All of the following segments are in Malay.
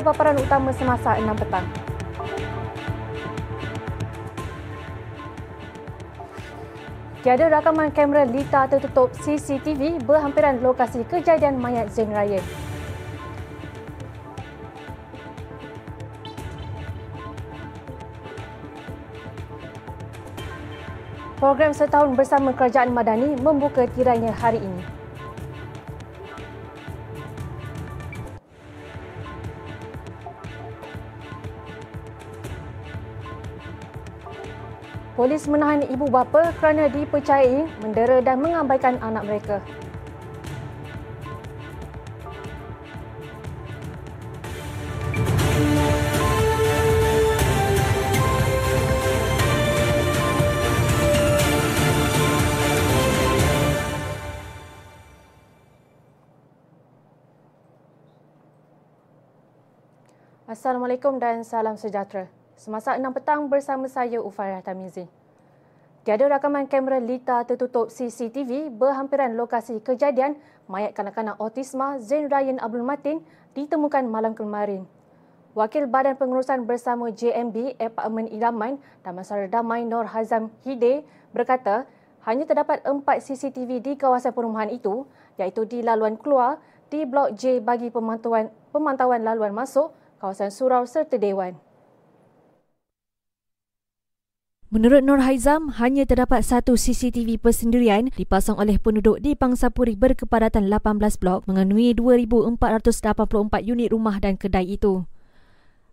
paparan utama semasa 6 petang. Tiada rakaman kamera lita tertutup CCTV berhampiran lokasi kejadian mayat Zain Ryan. Program setahun bersama Kerajaan Madani membuka tirainya hari ini. Polis menahan ibu bapa kerana dipercayai mendera dan mengabaikan anak mereka. Assalamualaikum dan salam sejahtera. Semasa 6 petang bersama saya Ufairah Tamizi. Tiada rakaman kamera lita tertutup CCTV berhampiran lokasi kejadian mayat kanak-kanak autisma Zain Ryan Abdul Matin ditemukan malam kemarin. Wakil Badan Pengurusan Bersama JMB Apartmen Idaman Damansara Damai Nur Hazam Hide berkata hanya terdapat empat CCTV di kawasan perumahan itu iaitu di laluan keluar, di Blok J bagi pemantauan, pemantauan laluan masuk, kawasan surau serta dewan. Menurut Nur Haizam, hanya terdapat satu CCTV persendirian dipasang oleh penduduk di Pangsapuri berkepadatan 18 blok mengenui 2,484 unit rumah dan kedai itu.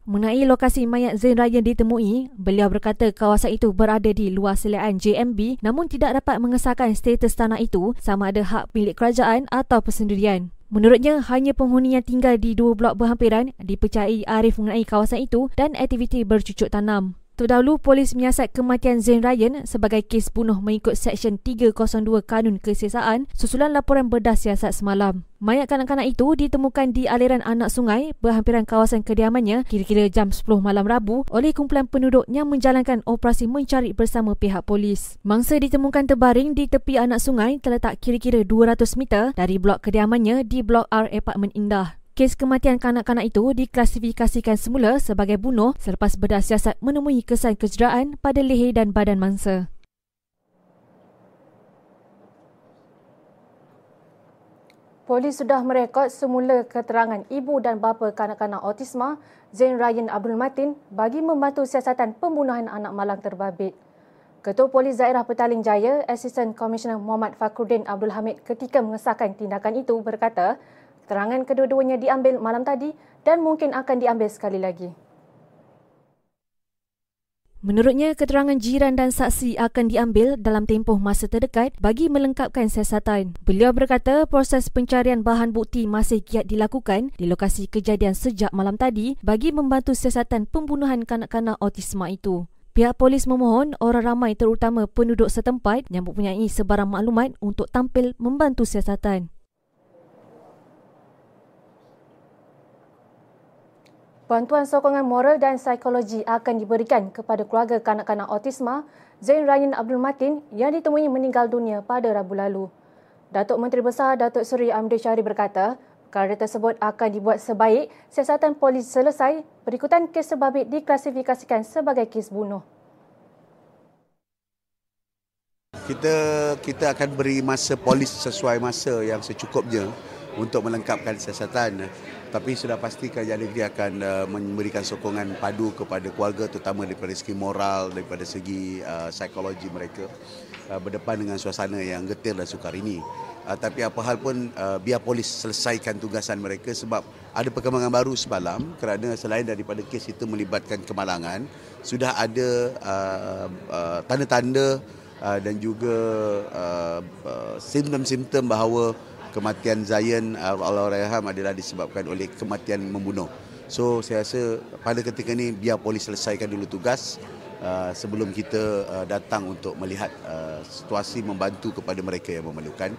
Mengenai lokasi mayat Zain Ryan ditemui, beliau berkata kawasan itu berada di luar selian JMB namun tidak dapat mengesahkan status tanah itu sama ada hak milik kerajaan atau persendirian. Menurutnya, hanya penghuni yang tinggal di dua blok berhampiran dipercayai arif mengenai kawasan itu dan aktiviti bercucuk tanam. Terdahulu, polis menyiasat kematian Zain Ryan sebagai kes bunuh mengikut Seksyen 302 Kanun Kesiasaan susulan laporan bedah siasat semalam. Mayat kanak-kanak itu ditemukan di aliran anak sungai berhampiran kawasan kediamannya kira-kira jam 10 malam Rabu oleh kumpulan penduduk yang menjalankan operasi mencari bersama pihak polis. Mangsa ditemukan terbaring di tepi anak sungai terletak kira-kira 200 meter dari blok kediamannya di Blok R Apartment Indah. Kes kematian kanak-kanak itu diklasifikasikan semula sebagai bunuh selepas bedah siasat menemui kesan kecederaan pada leher dan badan mangsa. Polis sudah merekod semula keterangan ibu dan bapa kanak-kanak autisma Zain Ryan Abdul Matin bagi membantu siasatan pembunuhan anak malang terbabit. Ketua Polis Daerah Petaling Jaya, Asisten Komisioner Muhammad Fakhruddin Abdul Hamid ketika mengesahkan tindakan itu berkata, Keterangan kedua-duanya diambil malam tadi dan mungkin akan diambil sekali lagi. Menurutnya, keterangan jiran dan saksi akan diambil dalam tempoh masa terdekat bagi melengkapkan siasatan. Beliau berkata proses pencarian bahan bukti masih giat dilakukan di lokasi kejadian sejak malam tadi bagi membantu siasatan pembunuhan kanak-kanak autisma itu. Pihak polis memohon orang ramai terutama penduduk setempat yang mempunyai sebarang maklumat untuk tampil membantu siasatan. Bantuan sokongan moral dan psikologi akan diberikan kepada keluarga kanak-kanak autisma Zain Ryan Abdul Matin yang ditemui meninggal dunia pada Rabu lalu. Datuk Menteri Besar Datuk Seri Amdi Syari berkata, perkara tersebut akan dibuat sebaik siasatan polis selesai berikutan kes sebabit diklasifikasikan sebagai kes bunuh. Kita kita akan beri masa polis sesuai masa yang secukupnya untuk melengkapkan siasatan. Tapi sudah pasti kerajaan negeri akan uh, memberikan sokongan padu kepada keluarga terutama daripada segi moral daripada segi uh, psikologi mereka uh, berdepan dengan suasana yang getir dan sukar ini. Uh, tapi apa hal pun uh, biar polis selesaikan tugasan mereka sebab ada perkembangan baru semalam kerana selain daripada kes itu melibatkan kemalangan sudah ada uh, uh, tanda-tanda uh, dan juga uh, uh, simptom-simptom bahawa kematian Zayan uh, Allahyarham adalah disebabkan oleh kematian membunuh. So saya rasa pada ketika ini biar polis selesaikan dulu tugas uh, sebelum kita uh, datang untuk melihat uh, situasi membantu kepada mereka yang memerlukan.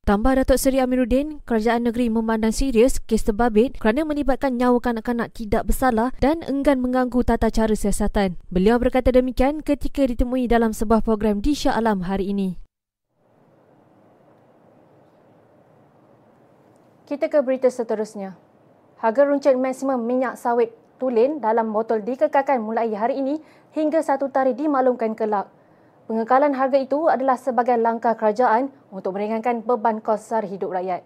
Tambah Datuk Seri Amiruddin, kerajaan negeri memandang serius kes terbabit kerana melibatkan nyawa kanak-kanak tidak bersalah dan enggan mengganggu tata cara siasatan. Beliau berkata demikian ketika ditemui dalam sebuah program di Shah Alam hari ini. Kita ke berita seterusnya. Harga runcit maksimum minyak sawit tulen dalam botol dikekalkan mulai hari ini hingga satu tarikh dimaklumkan kelak. Pengekalan harga itu adalah sebagai langkah kerajaan untuk meringankan beban kos sara hidup rakyat.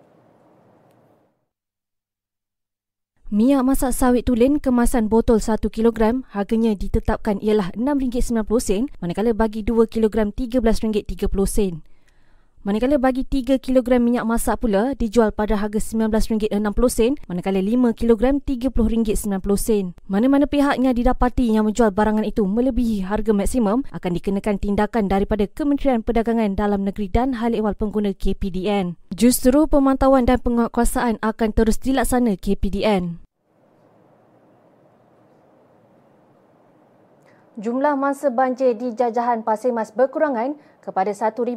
Minyak masak sawit tulen kemasan botol 1 kg harganya ditetapkan ialah RM6.90 manakala bagi 2 kg RM13.30. Manakala bagi 3 kg minyak masak pula dijual pada harga RM19.60 manakala 5 kg RM30.90. Mana-mana pihaknya didapati yang menjual barangan itu melebihi harga maksimum akan dikenakan tindakan daripada Kementerian Perdagangan Dalam Negeri dan Hal Ehwal Pengguna KPDN. Justru pemantauan dan penguatkuasaan akan terus dilaksana KPDN. Jumlah mangsa banjir di jajahan Pasir Mas berkurangan kepada 1,083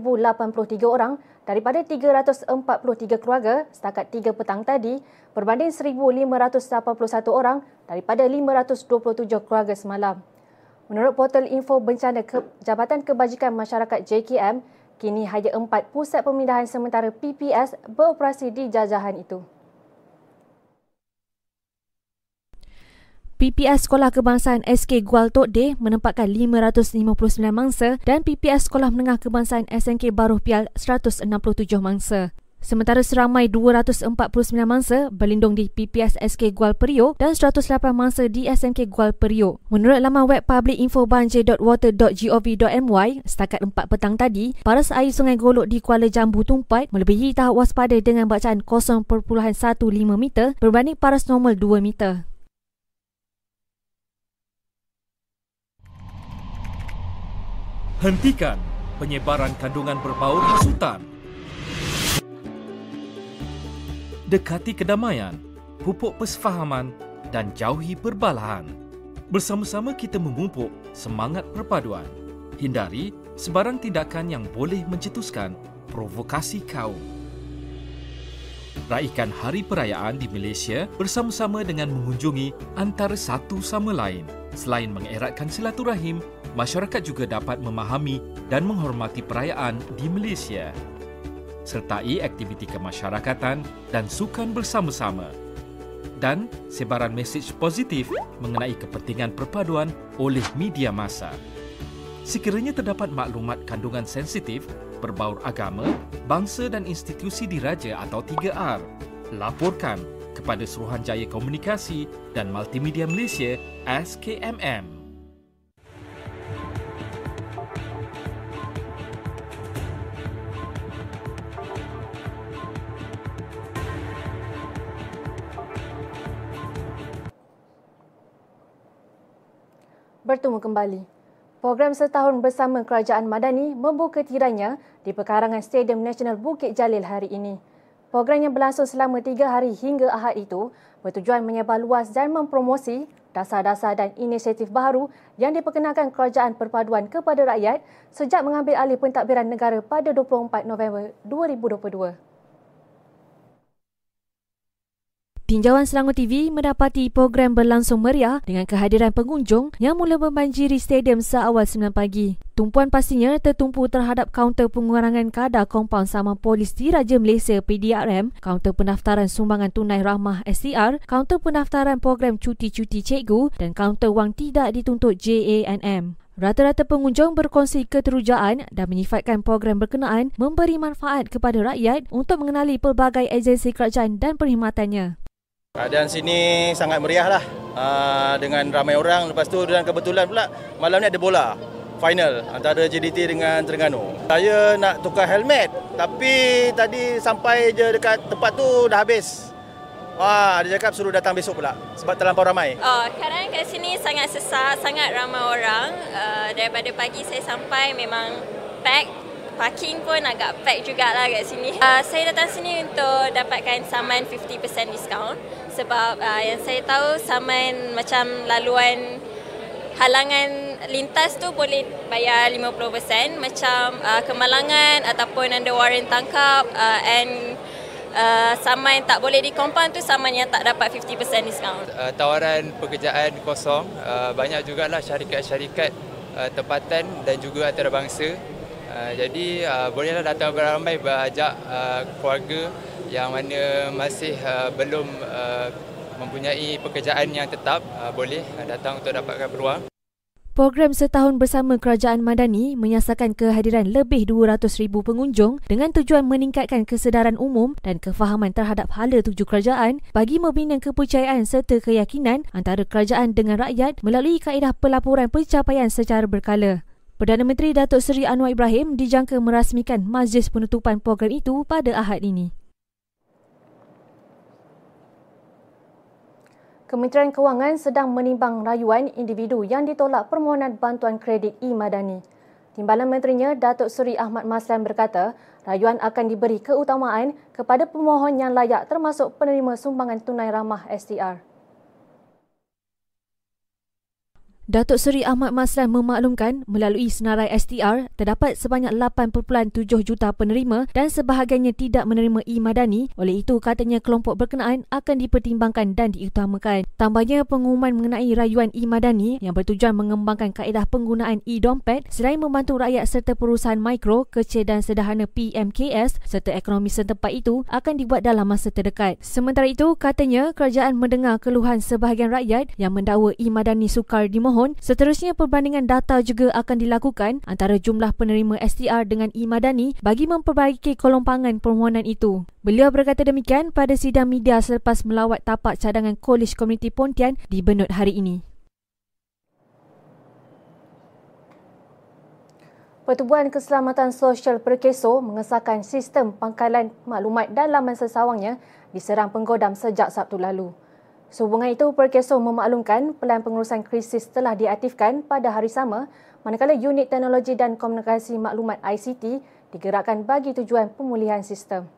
orang daripada 343 keluarga setakat 3 petang tadi berbanding 1,581 orang daripada 527 keluarga semalam. Menurut portal info bencana ke Jabatan Kebajikan Masyarakat JKM, kini hanya empat pusat pemindahan sementara PPS beroperasi di jajahan itu. PPS Sekolah Kebangsaan SK Gual Tok De menempatkan 559 mangsa dan PPS Sekolah Menengah Kebangsaan SNK Baruh Pial 167 mangsa. Sementara seramai 249 mangsa berlindung di PPS SK Gual Periuk dan 108 mangsa di SNK Gual Periuk. Menurut laman web publicinfobanjir.water.gov.my, setakat 4 petang tadi, paras air Sungai Golok di Kuala Jambu Tumpat melebihi tahap waspada dengan bacaan 0.15 meter berbanding paras normal 2 meter. Hentikan penyebaran kandungan berbau hasutan. Dekati kedamaian, pupuk persefahaman dan jauhi perbalahan. Bersama-sama kita memupuk semangat perpaduan. Hindari sebarang tindakan yang boleh mencetuskan provokasi kaum. Raikan hari perayaan di Malaysia bersama-sama dengan mengunjungi antara satu sama lain. Selain mengeratkan silaturahim, masyarakat juga dapat memahami dan menghormati perayaan di Malaysia. Sertai aktiviti kemasyarakatan dan sukan bersama-sama. Dan sebaran mesej positif mengenai kepentingan perpaduan oleh media masa. Sekiranya terdapat maklumat kandungan sensitif, berbaur agama, bangsa dan institusi diraja atau 3R, laporkan kepada Suruhanjaya Komunikasi dan Multimedia Malaysia SKMM. bertemu kembali. Program setahun bersama Kerajaan Madani membuka tirainya di pekarangan Stadium Nasional Bukit Jalil hari ini. Program yang berlangsung selama tiga hari hingga Ahad itu bertujuan menyebar luas dan mempromosi dasar-dasar dan inisiatif baru yang diperkenalkan Kerajaan Perpaduan kepada rakyat sejak mengambil alih pentadbiran negara pada 24 November 2022. Tinjauan Selangor TV mendapati program berlangsung meriah dengan kehadiran pengunjung yang mula membanjiri stadium seawal 9 pagi. Tumpuan pastinya tertumpu terhadap kaunter pengurangan kadar kompaun sama polis di Raja Malaysia PDRM, kaunter pendaftaran sumbangan tunai rahmah SCR, kaunter pendaftaran program cuti-cuti cikgu dan kaunter wang tidak dituntut JANM. Rata-rata pengunjung berkongsi keterujaan dan menyifatkan program berkenaan memberi manfaat kepada rakyat untuk mengenali pelbagai agensi kerajaan dan perkhidmatannya. Keadaan sini sangat meriah lah uh, dengan ramai orang. Lepas tu dan kebetulan pula malam ni ada bola final antara JDT dengan Terengganu. Saya nak tukar helmet tapi tadi sampai je dekat tempat tu dah habis. Wah, dia cakap suruh datang besok pula sebab terlampau ramai. Oh, kadang kat sini sangat sesak, sangat ramai orang. Uh, daripada pagi saya sampai memang pack parking pun agak pack jugalah kat sini. Uh, saya datang sini untuk dapatkan saman 50% discount sebab uh, yang saya tahu saman macam laluan halangan lintas tu boleh bayar 50% macam uh, kemalangan ataupun under warrant tangkap uh, and uh, saman tak boleh di compound tu saman yang tak dapat 50% discount. Uh, tawaran pekerjaan kosong uh, banyak jugalah syarikat-syarikat uh, tempatan dan juga antarabangsa Uh, jadi uh, bolehlah datang beramai berajak uh, keluarga yang mana masih uh, belum uh, mempunyai pekerjaan yang tetap uh, boleh datang untuk dapatkan peluang. Program setahun bersama Kerajaan Madani menyasarkan kehadiran lebih 200,000 pengunjung dengan tujuan meningkatkan kesedaran umum dan kefahaman terhadap hala tuju kerajaan bagi membina kepercayaan serta keyakinan antara kerajaan dengan rakyat melalui kaedah pelaporan pencapaian secara berkala. Perdana Menteri Datuk Seri Anwar Ibrahim dijangka merasmikan majlis penutupan program itu pada Ahad ini. Kementerian Kewangan sedang menimbang rayuan individu yang ditolak permohonan bantuan kredit e-Madani. Timbalan Menterinya Datuk Seri Ahmad Maslan berkata, rayuan akan diberi keutamaan kepada pemohon yang layak termasuk penerima sumbangan tunai ramah STR. Datuk Seri Ahmad Maslan memaklumkan melalui senarai STR terdapat sebanyak 8.7 juta penerima dan sebahagiannya tidak menerima e-madani oleh itu katanya kelompok berkenaan akan dipertimbangkan dan diutamakan. Tambahnya pengumuman mengenai rayuan e-madani yang bertujuan mengembangkan kaedah penggunaan e-dompet selain membantu rakyat serta perusahaan mikro, kecil dan sederhana PMKS serta ekonomi setempat itu akan dibuat dalam masa terdekat. Sementara itu katanya kerajaan mendengar keluhan sebahagian rakyat yang mendakwa e-madani sukar dimohon mohon, seterusnya perbandingan data juga akan dilakukan antara jumlah penerima STR dengan e-madani bagi memperbaiki kolompangan permohonan itu. Beliau berkata demikian pada sidang media selepas melawat tapak cadangan College Komuniti Pontian di Benut hari ini. Pertubuhan Keselamatan Sosial Perkeso mengesahkan sistem pangkalan maklumat dan laman sesawangnya diserang penggodam sejak Sabtu lalu. Sehubungan itu, Perkeso memaklumkan pelan pengurusan krisis telah diaktifkan pada hari sama manakala unit teknologi dan komunikasi maklumat ICT digerakkan bagi tujuan pemulihan sistem.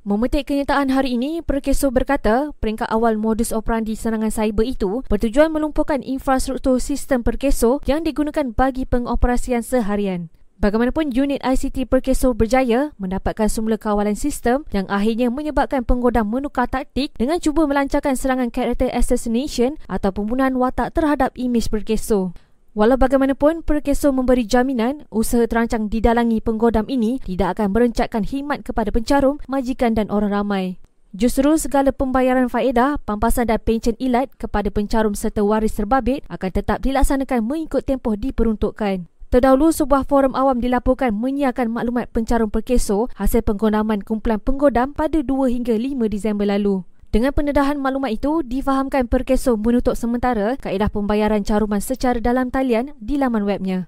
Memetik kenyataan hari ini, Perkeso berkata peringkat awal modus operandi serangan cyber itu bertujuan melumpuhkan infrastruktur sistem Perkeso yang digunakan bagi pengoperasian seharian. Bagaimanapun unit ICT Perkeso berjaya mendapatkan semula kawalan sistem yang akhirnya menyebabkan penggodam menukar taktik dengan cuba melancarkan serangan karakter assassination atau pembunuhan watak terhadap imej Perkeso. Walau bagaimanapun, Perkeso memberi jaminan usaha terancang didalangi penggodam ini tidak akan merencatkan khidmat kepada pencarum, majikan dan orang ramai. Justru segala pembayaran faedah, pampasan dan pencen ilat kepada pencarum serta waris terbabit akan tetap dilaksanakan mengikut tempoh diperuntukkan. Terdahulu, sebuah forum awam dilaporkan menyiarkan maklumat pencarum perkeso hasil penggodaman kumpulan penggodam pada 2 hingga 5 Disember lalu. Dengan pendedahan maklumat itu, difahamkan perkeso menutup sementara kaedah pembayaran caruman secara dalam talian di laman webnya.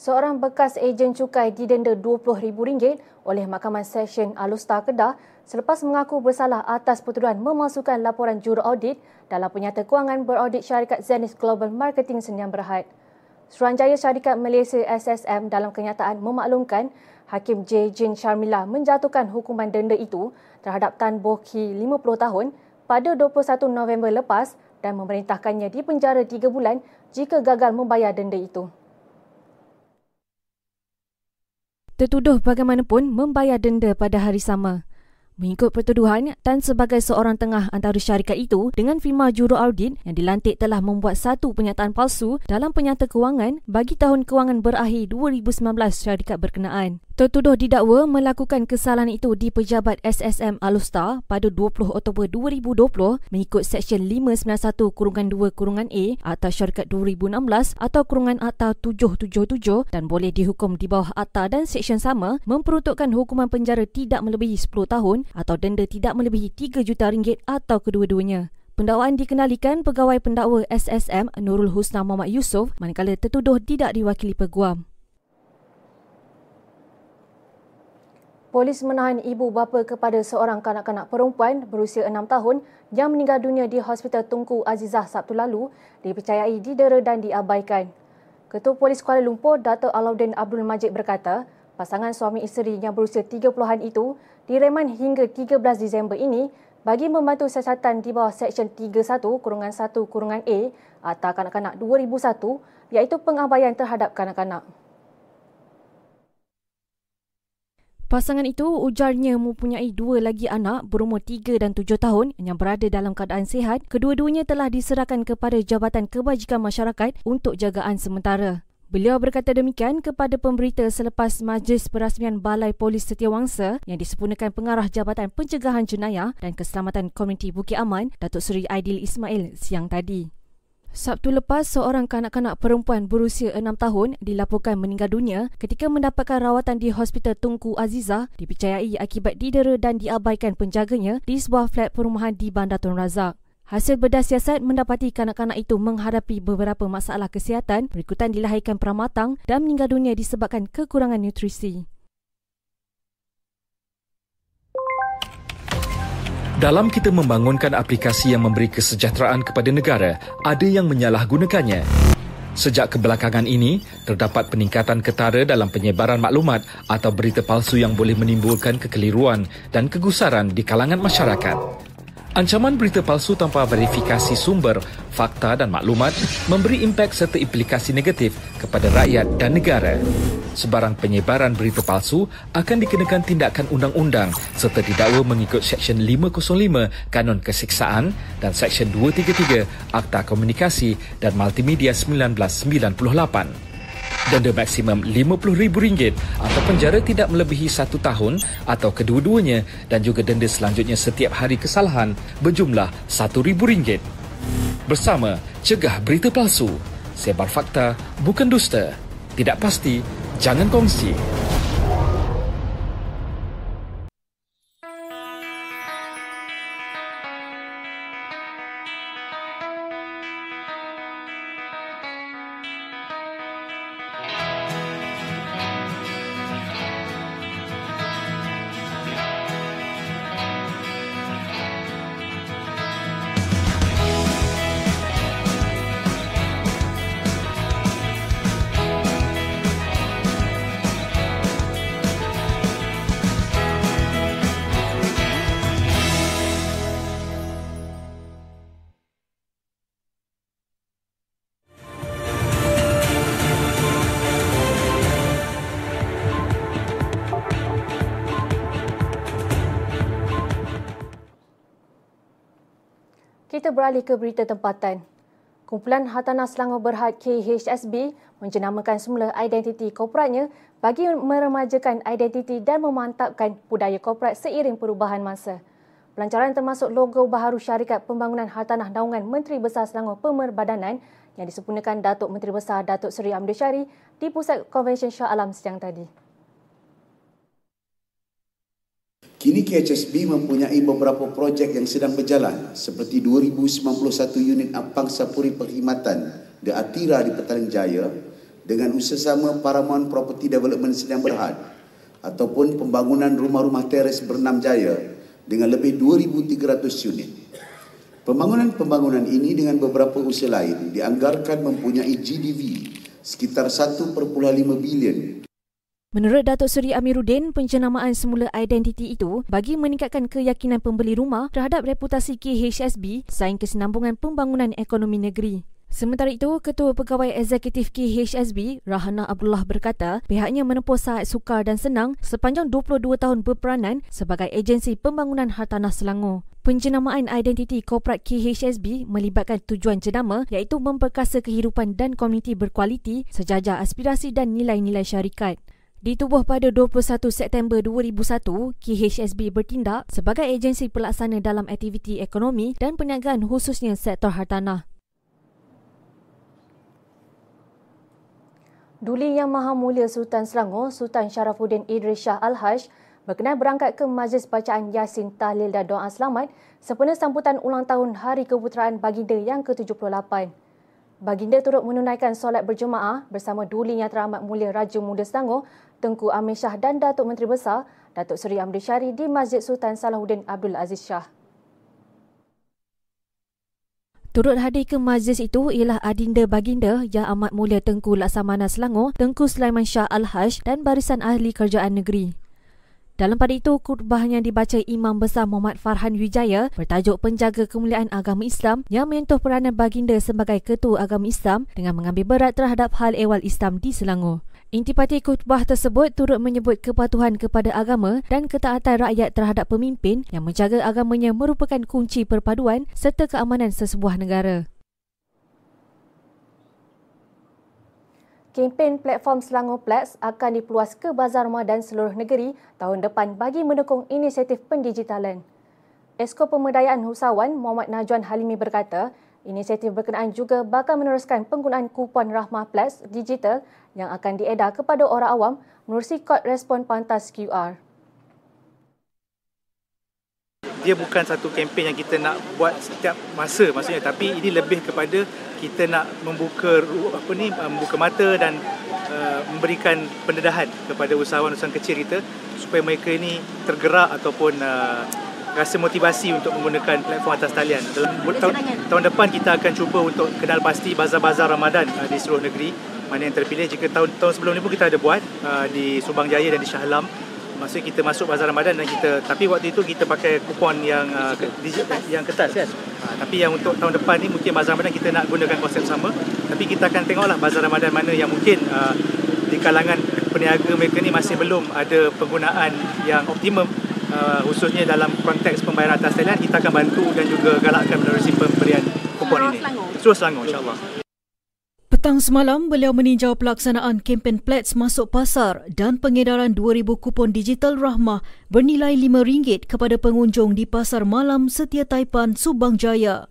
Seorang bekas ejen cukai didenda RM20,000 oleh Mahkamah Seksyen Alustar Kedah selepas mengaku bersalah atas pertuduhan memasukkan laporan juru audit dalam penyata kewangan beraudit syarikat Zenith Global Marketing Senian Berhad. Suruhanjaya Syarikat Malaysia SSM dalam kenyataan memaklumkan Hakim J. Jin Sharmila menjatuhkan hukuman denda itu terhadap Tan Boh Ki 50 tahun pada 21 November lepas dan memerintahkannya di penjara 3 bulan jika gagal membayar denda itu. Tertuduh bagaimanapun membayar denda pada hari sama. Mengikut pertuduhan, Tan sebagai seorang tengah antara syarikat itu dengan firma juru audit yang dilantik telah membuat satu penyataan palsu dalam penyata kewangan bagi tahun kewangan berakhir 2019 syarikat berkenaan. Tertuduh didakwa melakukan kesalahan itu di pejabat SSM Alustar pada 20 Oktober 2020 mengikut Seksyen 591 kurungan 2 kurungan A Akta Syarikat 2016 atau kurungan Akta 777 dan boleh dihukum di bawah Akta dan Seksyen sama memperuntukkan hukuman penjara tidak melebihi 10 tahun atau denda tidak melebihi 3 juta ringgit atau kedua-duanya. Pendakwaan dikenalikan pegawai pendakwa SSM Nurul Husna Muhammad Yusof manakala tertuduh tidak diwakili peguam. Polis menahan ibu bapa kepada seorang kanak-kanak perempuan berusia 6 tahun yang meninggal dunia di Hospital Tunku Azizah Sabtu lalu dipercayai didera dan diabaikan. Ketua Polis Kuala Lumpur, Dato' Alauddin Abdul Majid berkata, pasangan suami isteri yang berusia 30-an itu direman hingga 13 Disember ini bagi membantu siasatan di bawah Seksyen 31 kurungan 1 kurungan A atau kanak-kanak 2001 iaitu pengabaian terhadap kanak-kanak. Pasangan itu ujarnya mempunyai dua lagi anak berumur tiga dan tujuh tahun yang berada dalam keadaan sihat. Kedua-duanya telah diserahkan kepada Jabatan Kebajikan Masyarakat untuk jagaan sementara. Beliau berkata demikian kepada pemberita selepas majlis perasmian Balai Polis Setiawangsa yang disempurnakan pengarah Jabatan Pencegahan Jenayah dan Keselamatan Komuniti Bukit Aman, Datuk Seri Aidil Ismail siang tadi. Sabtu lepas, seorang kanak-kanak perempuan berusia 6 tahun dilaporkan meninggal dunia ketika mendapatkan rawatan di Hospital Tunku Azizah dipercayai akibat didera dan diabaikan penjaganya di sebuah flat perumahan di Bandar Tun Razak. Hasil bedah siasat mendapati kanak-kanak itu menghadapi beberapa masalah kesihatan berikutan dilahirkan peramatang dan meninggal dunia disebabkan kekurangan nutrisi. Dalam kita membangunkan aplikasi yang memberi kesejahteraan kepada negara, ada yang menyalahgunakannya. Sejak kebelakangan ini, terdapat peningkatan ketara dalam penyebaran maklumat atau berita palsu yang boleh menimbulkan kekeliruan dan kegusaran di kalangan masyarakat. Ancaman berita palsu tanpa verifikasi sumber, fakta dan maklumat memberi impak serta implikasi negatif kepada rakyat dan negara. Sebarang penyebaran berita palsu akan dikenakan tindakan undang-undang serta didakwa mengikut Seksyen 505 Kanun Kesiksaan dan Seksyen 233 Akta Komunikasi dan Multimedia 1998 denda maksimum RM50,000 atau penjara tidak melebihi satu tahun atau kedua-duanya dan juga denda selanjutnya setiap hari kesalahan berjumlah RM1,000. Bersama, cegah berita palsu. Sebar fakta, bukan dusta. Tidak pasti, jangan kongsi. Kita beralih ke berita tempatan. Kumpulan Hartanah Selangor Berhad KHSB menjenamakan semula identiti korporatnya bagi meremajakan identiti dan memantapkan budaya korporat seiring perubahan masa. Pelancaran termasuk logo baharu syarikat pembangunan hartanah naungan Menteri Besar Selangor Pemerbadanan yang disempurnakan Datuk Menteri Besar Datuk Seri Amdul Syari di Pusat Konvensyen Shah Alam siang tadi. Kini KHSB mempunyai beberapa projek yang sedang berjalan seperti 2091 unit Apangsa Puri Perkhidmatan di Atira di Petaling Jaya dengan usaha Paramount Property Development sedang berhad ataupun pembangunan rumah-rumah teres Bernam Jaya dengan lebih 2,300 unit. Pembangunan-pembangunan ini dengan beberapa usaha lain dianggarkan mempunyai GDV sekitar 1.5 bilion Menurut Datuk Seri Amiruddin, penjenamaan semula identiti itu bagi meningkatkan keyakinan pembeli rumah terhadap reputasi KHSB saing kesinambungan pembangunan ekonomi negeri. Sementara itu, Ketua Pegawai Eksekutif KHSB, Rahana Abdullah berkata pihaknya menempuh saat sukar dan senang sepanjang 22 tahun berperanan sebagai agensi pembangunan hartanah Selangor. Penjenamaan identiti korporat KHSB melibatkan tujuan jenama iaitu memperkasa kehidupan dan komuniti berkualiti sejajar aspirasi dan nilai-nilai syarikat. Ditubuh pada 21 September 2001, KHSB bertindak sebagai agensi pelaksana dalam aktiviti ekonomi dan perniagaan khususnya sektor hartanah. Duli Yang Maha Mulia Sultan Selangor, Sultan Sharafuddin Idris Shah Al-Hajj berkenan berangkat ke Majlis Bacaan Yasin Tahlil dan Doa Selamat sempena sambutan ulang tahun Hari Keputeraan Baginda yang ke-78. Baginda turut menunaikan solat berjemaah bersama Duli Yang Teramat Mulia Raja Muda Selangor, Tengku Amir Shah dan Datuk Menteri Besar, Datuk Seri Amri Syari di Masjid Sultan Salahuddin Abdul Aziz Shah. Turut hadir ke majlis itu ialah Adinda Baginda Yang Amat Mulia Tengku Laksamana Selangor, Tengku Sulaiman Shah Al-Hajj dan Barisan Ahli Kerjaan Negeri. Dalam pada itu, khutbah yang dibaca Imam Besar Muhammad Farhan Wijaya bertajuk Penjaga Kemuliaan Agama Islam yang menyentuh peranan baginda sebagai Ketua Agama Islam dengan mengambil berat terhadap hal ehwal Islam di Selangor. Intipati khutbah tersebut turut menyebut kepatuhan kepada agama dan ketaatan rakyat terhadap pemimpin yang menjaga agamanya merupakan kunci perpaduan serta keamanan sesebuah negara. Kempen platform Selangor Plex akan dipeluas ke bazar Ramadan seluruh negeri tahun depan bagi mendukung inisiatif pendigitalan. Esko Pemberdayaan Usahawan Muhammad Najwan Halimi berkata, inisiatif berkenaan juga bakal meneruskan penggunaan kupon Rahmah Plex digital yang akan diedar kepada orang awam menerusi kod respon pantas QR dia bukan satu kempen yang kita nak buat setiap masa maksudnya. Tapi ini lebih kepada kita nak membuka apa ni membuka mata dan uh, memberikan pendedahan kepada usahawan-usahawan kecil kita supaya mereka ini tergerak ataupun uh, rasa motivasi untuk menggunakan platform atas talian. Dalam tahun, tahun depan kita akan cuba untuk kenal pasti bazar-bazar Ramadan uh, di seluruh negeri. Mana yang terpilih jika tahun tahun sebelum ni pun kita ada buat uh, di Subang Jaya dan di Shah Alam masa kita masuk bazar Ramadan dan kita tapi waktu itu kita pakai kupon yang uh, yang ketat kan. Uh, tapi yang untuk tahun depan ni mungkin bazar Ramadan kita nak gunakan konsep sama tapi kita akan tengoklah bazar Ramadan mana yang mungkin uh, di kalangan peniaga mereka ni masih belum ada penggunaan yang optimum uh, khususnya dalam konteks pembayaran atas talian kita akan bantu dan juga galakkan menerusi pemberian kupon ini. Seluruh Selangor insya-Allah. Petang semalam, beliau meninjau pelaksanaan kempen Plats masuk pasar dan pengedaran 2,000 kupon digital rahmah bernilai RM5 kepada pengunjung di Pasar Malam Setia Taipan, Subang Jaya.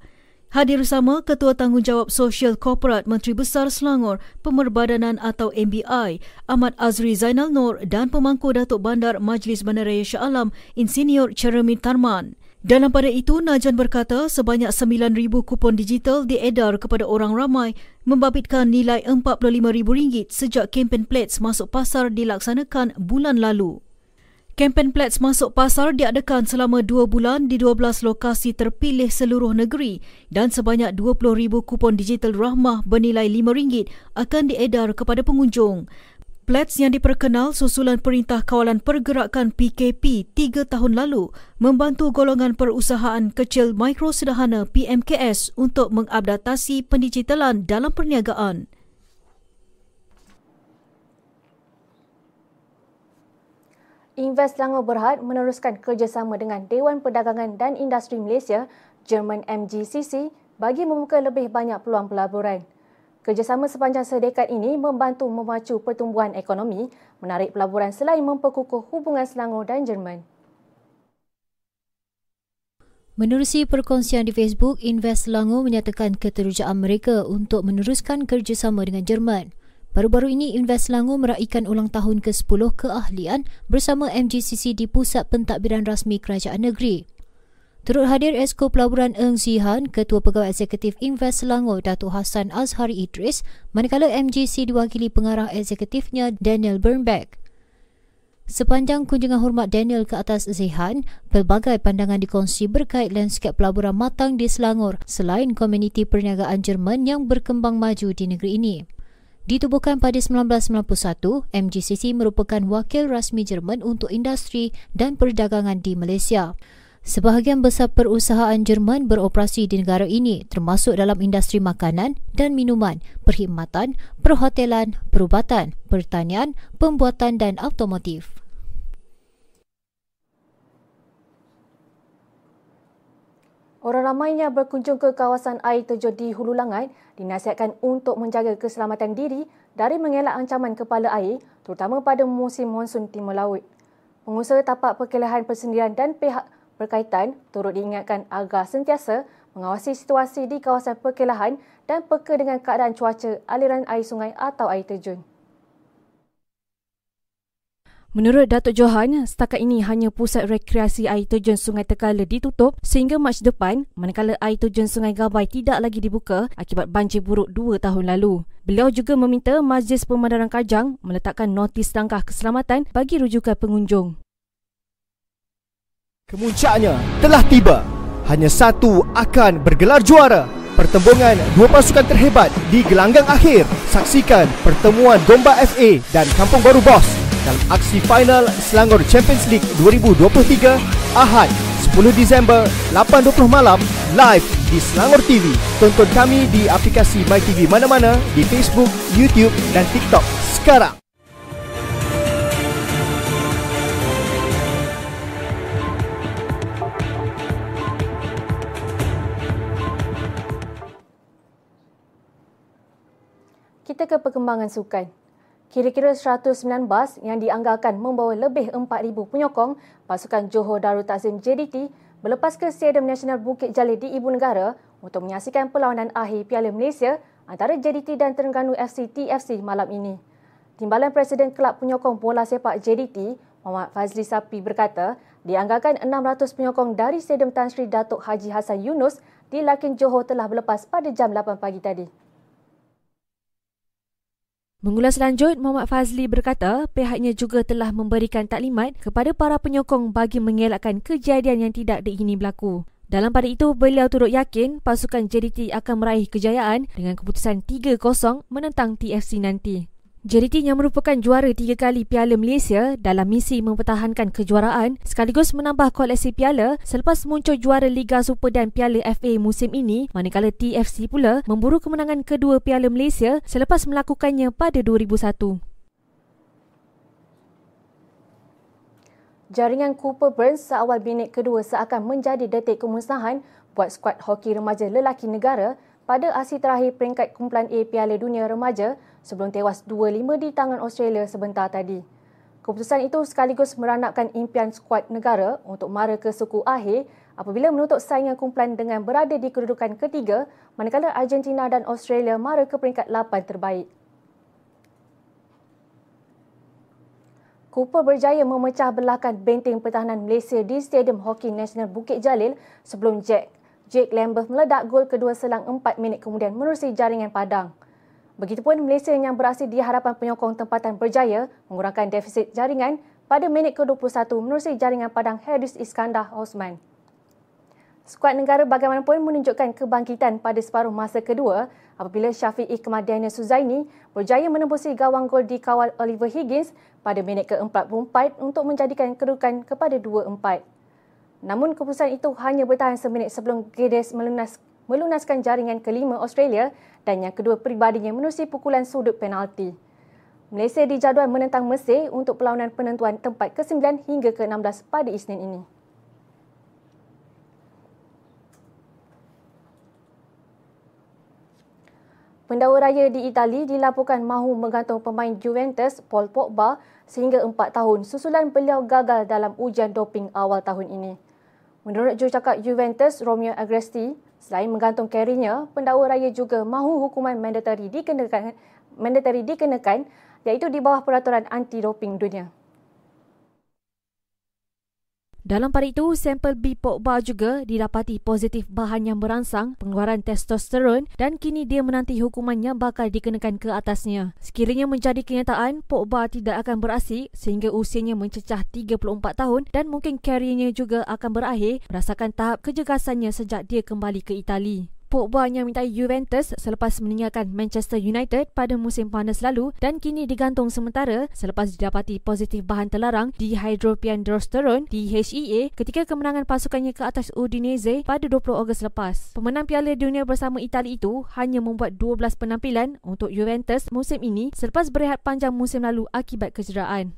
Hadir bersama Ketua Tanggungjawab Sosial Korporat Menteri Besar Selangor Pemerbadanan atau MBI Ahmad Azri Zainal Nur dan pemangku Datuk Bandar Majlis Bandaraya Shah Alam Insinyur Cermin Tarman. Dalam pada itu, Najan berkata sebanyak 9,000 kupon digital diedar kepada orang ramai membabitkan nilai RM45,000 sejak kempen Plates masuk pasar dilaksanakan bulan lalu. Kempen Plates masuk pasar diadakan selama dua bulan di 12 lokasi terpilih seluruh negeri dan sebanyak 20,000 kupon digital rahmah bernilai RM5 akan diedar kepada pengunjung. Plats yang diperkenal susulan Perintah Kawalan Pergerakan PKP tiga tahun lalu membantu golongan perusahaan kecil mikro sederhana PMKS untuk mengupdatasi pendigitalan dalam perniagaan. Invest Selangor Berhad meneruskan kerjasama dengan Dewan Perdagangan dan Industri Malaysia, German MGCC bagi membuka lebih banyak peluang pelaburan. Kerjasama sepanjang sedekad ini membantu memacu pertumbuhan ekonomi, menarik pelaburan selain memperkukuh hubungan Selangor dan Jerman. Menerusi perkongsian di Facebook, Invest Selangor menyatakan keterujaan mereka untuk meneruskan kerjasama dengan Jerman. Baru-baru ini, Invest Selangor meraihkan ulang tahun ke-10 keahlian bersama MGCC di Pusat Pentadbiran Rasmi Kerajaan Negeri. Turut hadir Esko Pelaburan Eng Zihan, Ketua Pegawai Eksekutif Invest Selangor Datuk Hassan Azhari Idris, manakala MGC diwakili pengarah eksekutifnya Daniel Bernbeck. Sepanjang kunjungan hormat Daniel ke atas Zihan, pelbagai pandangan dikongsi berkait lanskap pelaburan matang di Selangor selain komuniti perniagaan Jerman yang berkembang maju di negeri ini. Ditubuhkan pada 1991, MGCC merupakan wakil rasmi Jerman untuk industri dan perdagangan di Malaysia. Sebahagian besar perusahaan Jerman beroperasi di negara ini termasuk dalam industri makanan dan minuman, perkhidmatan, perhotelan, perubatan, pertanian, pembuatan dan automotif. Orang ramainya berkunjung ke kawasan air terjun di Hulu Langat dinasihatkan untuk menjaga keselamatan diri dari mengelak ancaman kepala air terutama pada musim monsun timur laut. Pengusaha tapak perkelahan persendirian dan pihak berkaitan turut diingatkan agar sentiasa mengawasi situasi di kawasan perkelahan dan peka dengan keadaan cuaca, aliran air sungai atau air terjun. Menurut Datuk Johan, setakat ini hanya pusat rekreasi air terjun Sungai Tekala ditutup sehingga Mac depan manakala air terjun Sungai Gabai tidak lagi dibuka akibat banjir buruk dua tahun lalu. Beliau juga meminta Majlis Pemandaran Kajang meletakkan notis langkah keselamatan bagi rujukan pengunjung. Kemuncaknya telah tiba. Hanya satu akan bergelar juara. Pertembungan dua pasukan terhebat di gelanggang akhir. Saksikan pertemuan Domba FA dan Kampung Baru Boss dalam aksi final Selangor Champions League 2023 Ahad 10 Disember 8.20 malam live di Selangor TV. Tonton kami di aplikasi MyTV mana-mana di Facebook, YouTube dan TikTok sekarang. Kita ke perkembangan sukan. Kira-kira 109 bas yang dianggarkan membawa lebih 4,000 penyokong pasukan Johor Darul Takzim JDT berlepas ke Stadium Nasional Bukit Jalil di Ibu Negara untuk menyaksikan perlawanan akhir Piala Malaysia antara JDT dan Terengganu FC TFC malam ini. Timbalan Presiden Kelab Penyokong Bola Sepak JDT, Muhammad Fazli Sapi berkata, dianggarkan 600 penyokong dari Stadium Tan Sri Datuk Haji Hassan Yunus di Lakin Johor telah berlepas pada jam 8 pagi tadi. Mengulas lanjut, Muhammad Fazli berkata pihaknya juga telah memberikan taklimat kepada para penyokong bagi mengelakkan kejadian yang tidak diingini berlaku. Dalam pada itu, beliau turut yakin pasukan JDT akan meraih kejayaan dengan keputusan 3-0 menentang TFC nanti. JDT yang merupakan juara tiga kali Piala Malaysia dalam misi mempertahankan kejuaraan sekaligus menambah koleksi piala selepas muncul juara Liga Super dan Piala FA musim ini manakala TFC pula memburu kemenangan kedua Piala Malaysia selepas melakukannya pada 2001. Jaringan Cooper Burns seawal minit kedua seakan menjadi detik kemusnahan buat skuad hoki remaja lelaki negara pada aksi terakhir peringkat kumpulan A Piala Dunia Remaja sebelum tewas 2-5 di tangan Australia sebentar tadi. Keputusan itu sekaligus meranapkan impian skuad negara untuk mara ke suku akhir apabila menutup saingan kumpulan dengan berada di kedudukan ketiga manakala Argentina dan Australia mara ke peringkat 8 terbaik. Cooper berjaya memecah belahkan benteng pertahanan Malaysia di Stadium Hoki Nasional Bukit Jalil sebelum Jack Jake Lambert meledak gol kedua selang 4 minit kemudian menerusi jaringan padang. Begitupun Malaysia yang berhasil di hadapan penyokong tempatan berjaya mengurangkan defisit jaringan pada minit ke-21 menerusi jaringan padang Haris Iskandar Osman. Skuad negara bagaimanapun menunjukkan kebangkitan pada separuh masa kedua apabila Syafiq Ikmal Daniel Suzaini berjaya menembusi gawang gol di kawal Oliver Higgins pada minit ke-44 untuk menjadikan kedudukan kepada 2-4. Namun keputusan itu hanya bertahan seminit sebelum Geddes melunas, melunaskan jaringan kelima Australia dan yang kedua peribadinya menerusi pukulan sudut penalti. Malaysia dijadual menentang Mesir untuk perlawanan penentuan tempat ke-9 hingga ke-16 pada Isnin ini. Pendakwa raya di Itali dilaporkan mahu menggantung pemain Juventus Paul Pogba sehingga 4 tahun susulan beliau gagal dalam ujian doping awal tahun ini. Menurut jurucakap Juventus Romeo Agresti, selain menggantung karinya, pendakwa raya juga mahu hukuman mandatory dikenakan, mandatory dikenakan iaitu di bawah peraturan anti-doping dunia. Dalam pada itu, sampel B Pogba juga didapati positif bahan yang merangsang pengeluaran testosteron dan kini dia menanti hukuman yang bakal dikenakan ke atasnya. Sekiranya menjadi kenyataan, Pogba tidak akan beraksi sehingga usianya mencecah 34 tahun dan mungkin karirnya juga akan berakhir berdasarkan tahap kejegasannya sejak dia kembali ke Itali. Pogba yang minta Juventus selepas meninggalkan Manchester United pada musim panas lalu dan kini digantung sementara selepas didapati positif bahan terlarang di hydropiandrosterone di HEA ketika kemenangan pasukannya ke atas Udinese pada 20 Ogos lepas. Pemenang Piala Dunia bersama Itali itu hanya membuat 12 penampilan untuk Juventus musim ini selepas berehat panjang musim lalu akibat kecederaan.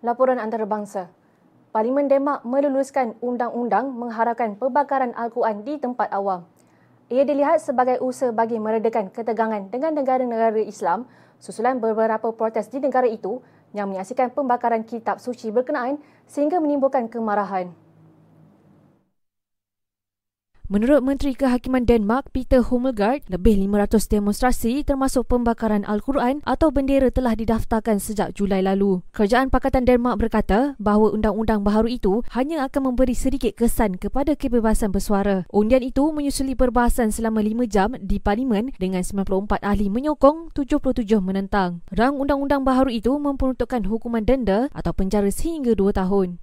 Laporan antarabangsa. Parlimen Denmark meluluskan undang-undang mengharapkan pembakaran Al-Quran di tempat awam. Ia dilihat sebagai usaha bagi meredakan ketegangan dengan negara-negara Islam susulan beberapa protes di negara itu yang menyaksikan pembakaran kitab suci berkenaan sehingga menimbulkan kemarahan. Menurut Menteri Kehakiman Denmark, Peter Hummelgaard, lebih 500 demonstrasi termasuk pembakaran Al-Quran atau bendera telah didaftarkan sejak Julai lalu. Kerajaan Pakatan Denmark berkata bahawa undang-undang baharu itu hanya akan memberi sedikit kesan kepada kebebasan bersuara. Undian itu menyusuli perbahasan selama 5 jam di Parlimen dengan 94 ahli menyokong, 77 menentang. Rang undang-undang baharu itu memperuntukkan hukuman denda atau penjara sehingga 2 tahun.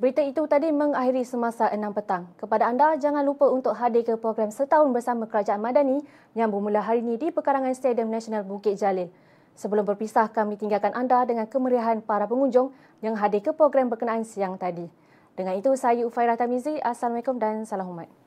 Berita itu tadi mengakhiri semasa 6 petang. Kepada anda, jangan lupa untuk hadir ke program Setahun Bersama Kerajaan Madani yang bermula hari ini di Pekarangan Stadium Nasional Bukit Jalil. Sebelum berpisah, kami tinggalkan anda dengan kemeriahan para pengunjung yang hadir ke program berkenaan siang tadi. Dengan itu, saya Ufairah Tamizi. Assalamualaikum dan salam hormat.